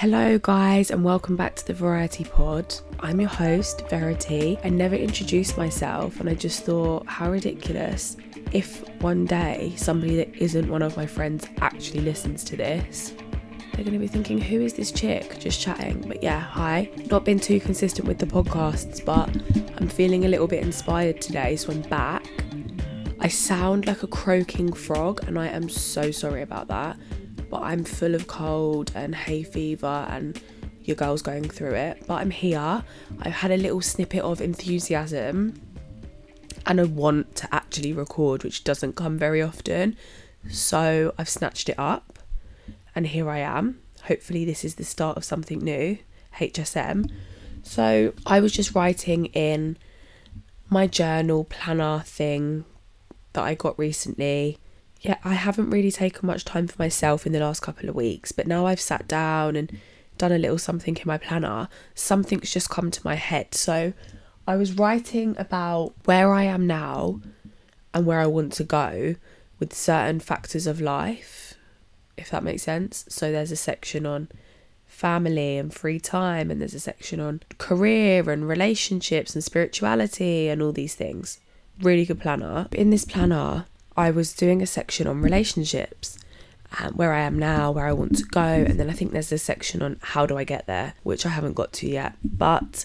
Hello, guys, and welcome back to the Variety Pod. I'm your host, Verity. I never introduced myself, and I just thought, how ridiculous if one day somebody that isn't one of my friends actually listens to this. They're going to be thinking, who is this chick just chatting? But yeah, hi. Not been too consistent with the podcasts, but I'm feeling a little bit inspired today, so I'm back. I sound like a croaking frog, and I am so sorry about that but I'm full of cold and hay fever and your girl's going through it. But I'm here. I've had a little snippet of enthusiasm and I want to actually record, which doesn't come very often. So I've snatched it up and here I am. Hopefully, this is the start of something new. HSM. So I was just writing in my journal planner thing that I got recently yeah, I haven't really taken much time for myself in the last couple of weeks, but now I've sat down and done a little something in my planner, something's just come to my head. So I was writing about where I am now and where I want to go with certain factors of life, if that makes sense. So there's a section on family and free time, and there's a section on career and relationships and spirituality and all these things. Really good planner. In this planner, I was doing a section on relationships, um, where I am now, where I want to go, and then I think there's a section on how do I get there, which I haven't got to yet. But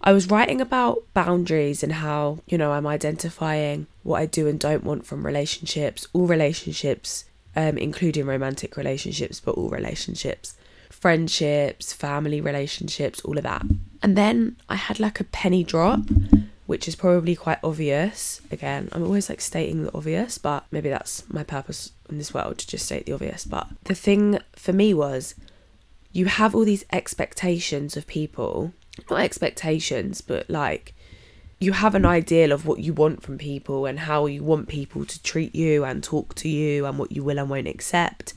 I was writing about boundaries and how, you know, I'm identifying what I do and don't want from relationships, all relationships, um, including romantic relationships, but all relationships, friendships, family relationships, all of that. And then I had like a penny drop which is probably quite obvious. Again, I'm always like stating the obvious, but maybe that's my purpose in this world to just state the obvious. But the thing for me was you have all these expectations of people, not expectations, but like you have an ideal of what you want from people and how you want people to treat you and talk to you and what you will and won't accept,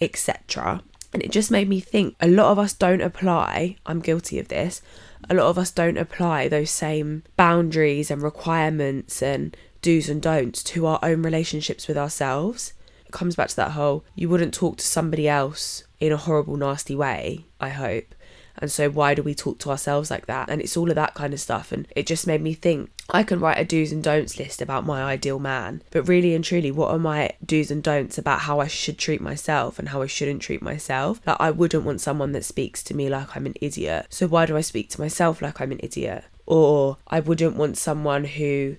etc. And it just made me think a lot of us don't apply, I'm guilty of this, a lot of us don't apply those same boundaries and requirements and do's and don'ts to our own relationships with ourselves. It comes back to that whole you wouldn't talk to somebody else in a horrible, nasty way, I hope. And so, why do we talk to ourselves like that? And it's all of that kind of stuff. And it just made me think I can write a do's and don'ts list about my ideal man, but really and truly, what are my do's and don'ts about how I should treat myself and how I shouldn't treat myself? Like, I wouldn't want someone that speaks to me like I'm an idiot. So, why do I speak to myself like I'm an idiot? Or I wouldn't want someone who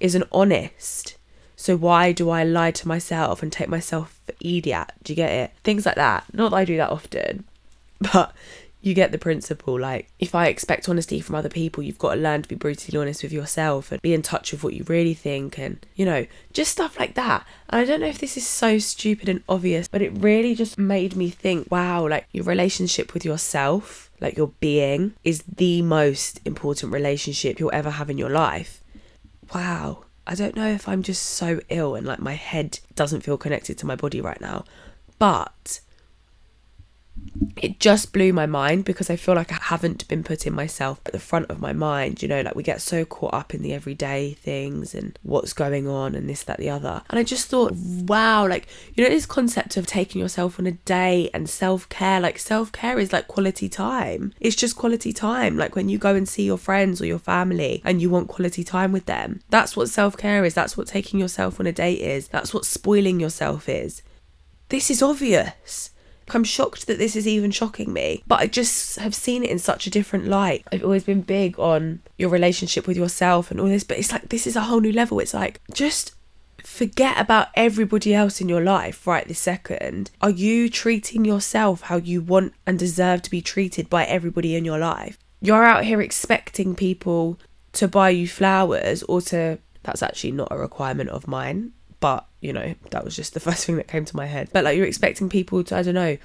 isn't honest. So, why do I lie to myself and take myself for idiot? Do you get it? Things like that. Not that I do that often, but you get the principle. Like, if I expect honesty from other people, you've got to learn to be brutally honest with yourself and be in touch with what you really think, and you know, just stuff like that. And I don't know if this is so stupid and obvious, but it really just made me think wow, like your relationship with yourself, like your being, is the most important relationship you'll ever have in your life. Wow. I don't know if I'm just so ill and like my head doesn't feel connected to my body right now, but it just blew my mind because I feel like I haven't been putting myself at the front of my mind. You know, like we get so caught up in the everyday things and what's going on and this, that, the other. And I just thought, wow, like, you know, this concept of taking yourself on a date and self care, like, self care is like quality time. It's just quality time. Like when you go and see your friends or your family and you want quality time with them. That's what self care is. That's what taking yourself on a date is. That's what spoiling yourself is. This is obvious I'm shocked that this is even shocking me, but I just have seen it in such a different light. I've always been big on your relationship with yourself and all this, but it's like this is a whole new level. It's like just forget about everybody else in your life right this second. Are you treating yourself how you want and deserve to be treated by everybody in your life? You're out here expecting people to buy you flowers or to that's actually not a requirement of mine but you know that was just the first thing that came to my head. But like you're expecting people to i don't know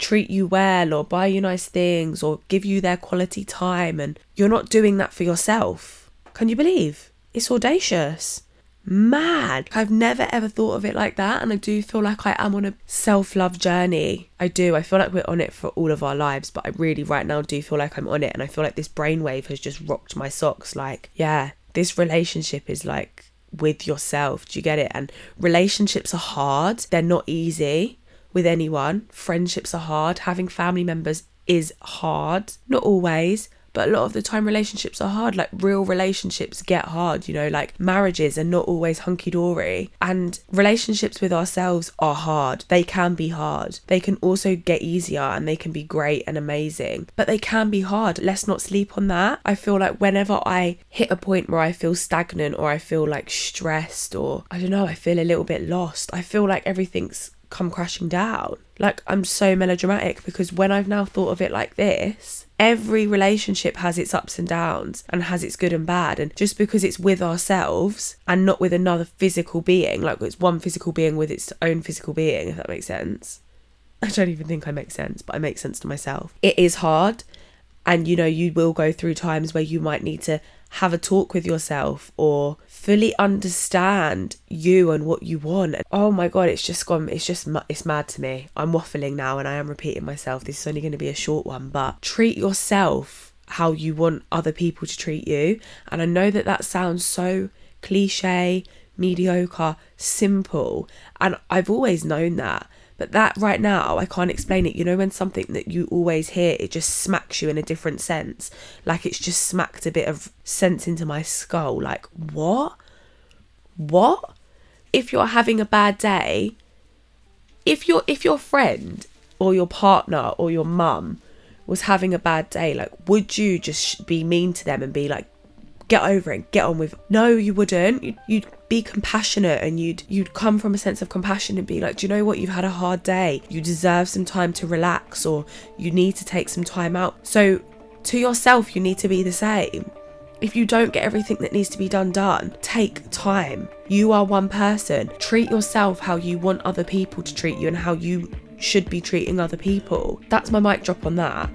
treat you well or buy you nice things or give you their quality time and you're not doing that for yourself. Can you believe? It's audacious. Mad. I've never ever thought of it like that and i do feel like i am on a self-love journey. I do. I feel like we're on it for all of our lives but i really right now do feel like i'm on it and i feel like this brainwave has just rocked my socks. Like yeah this relationship is like with yourself. Do you get it? And relationships are hard, they're not easy with anyone. Friendships are hard. Having family members is hard. Not always, but a lot of the time relationships are hard like real relationships get hard you know like marriages are not always hunky-dory. And relationships with ourselves are hard. They can be hard. They can also get easier and they can be great and amazing but they can be hard. Let's not sleep on that. I feel like whenever i hit a point where i feel stagnant or i feel like stressed or i don't know i feel a little bit lost i feel like everything's come crashing down. Like, I'm so melodramatic because when I've now thought of it like this, every relationship has its ups and downs and has its good and bad. And just because it's with ourselves and not with another physical being, like it's one physical being with its own physical being, if that makes sense. I don't even think I make sense, but I make sense to myself. It is hard. And you know, you will go through times where you might need to have a talk with yourself or fully understand you and what you want. Oh my god, it's just gone. It's just it's mad to me. I'm waffling now, and I am repeating myself. This is only going to be a short one, but treat yourself how you want other people to treat you. And I know that that sounds so cliche, mediocre, simple, and I've always known that. But that right now, I can't explain it. You know, when something that you always hear, it just smacks you in a different sense. Like it's just smacked a bit of sense into my skull. Like, what? What? If you're having a bad day, if your if your friend or your partner or your mum was having a bad day, like, would you just be mean to them and be like, get over it, get on with? It. No, you wouldn't. You'd, you'd be compassionate and you'd you'd come from a sense of compassion and be like do you know what? You've had a hard day. You deserve some time to relax or you need to take some time out. So to yourself you need to be the same. If you don't get everything that needs to be done done take time. You are one person. Treat yourself how you want other people to treat you and how you should be treating other people. That's my mic drop on that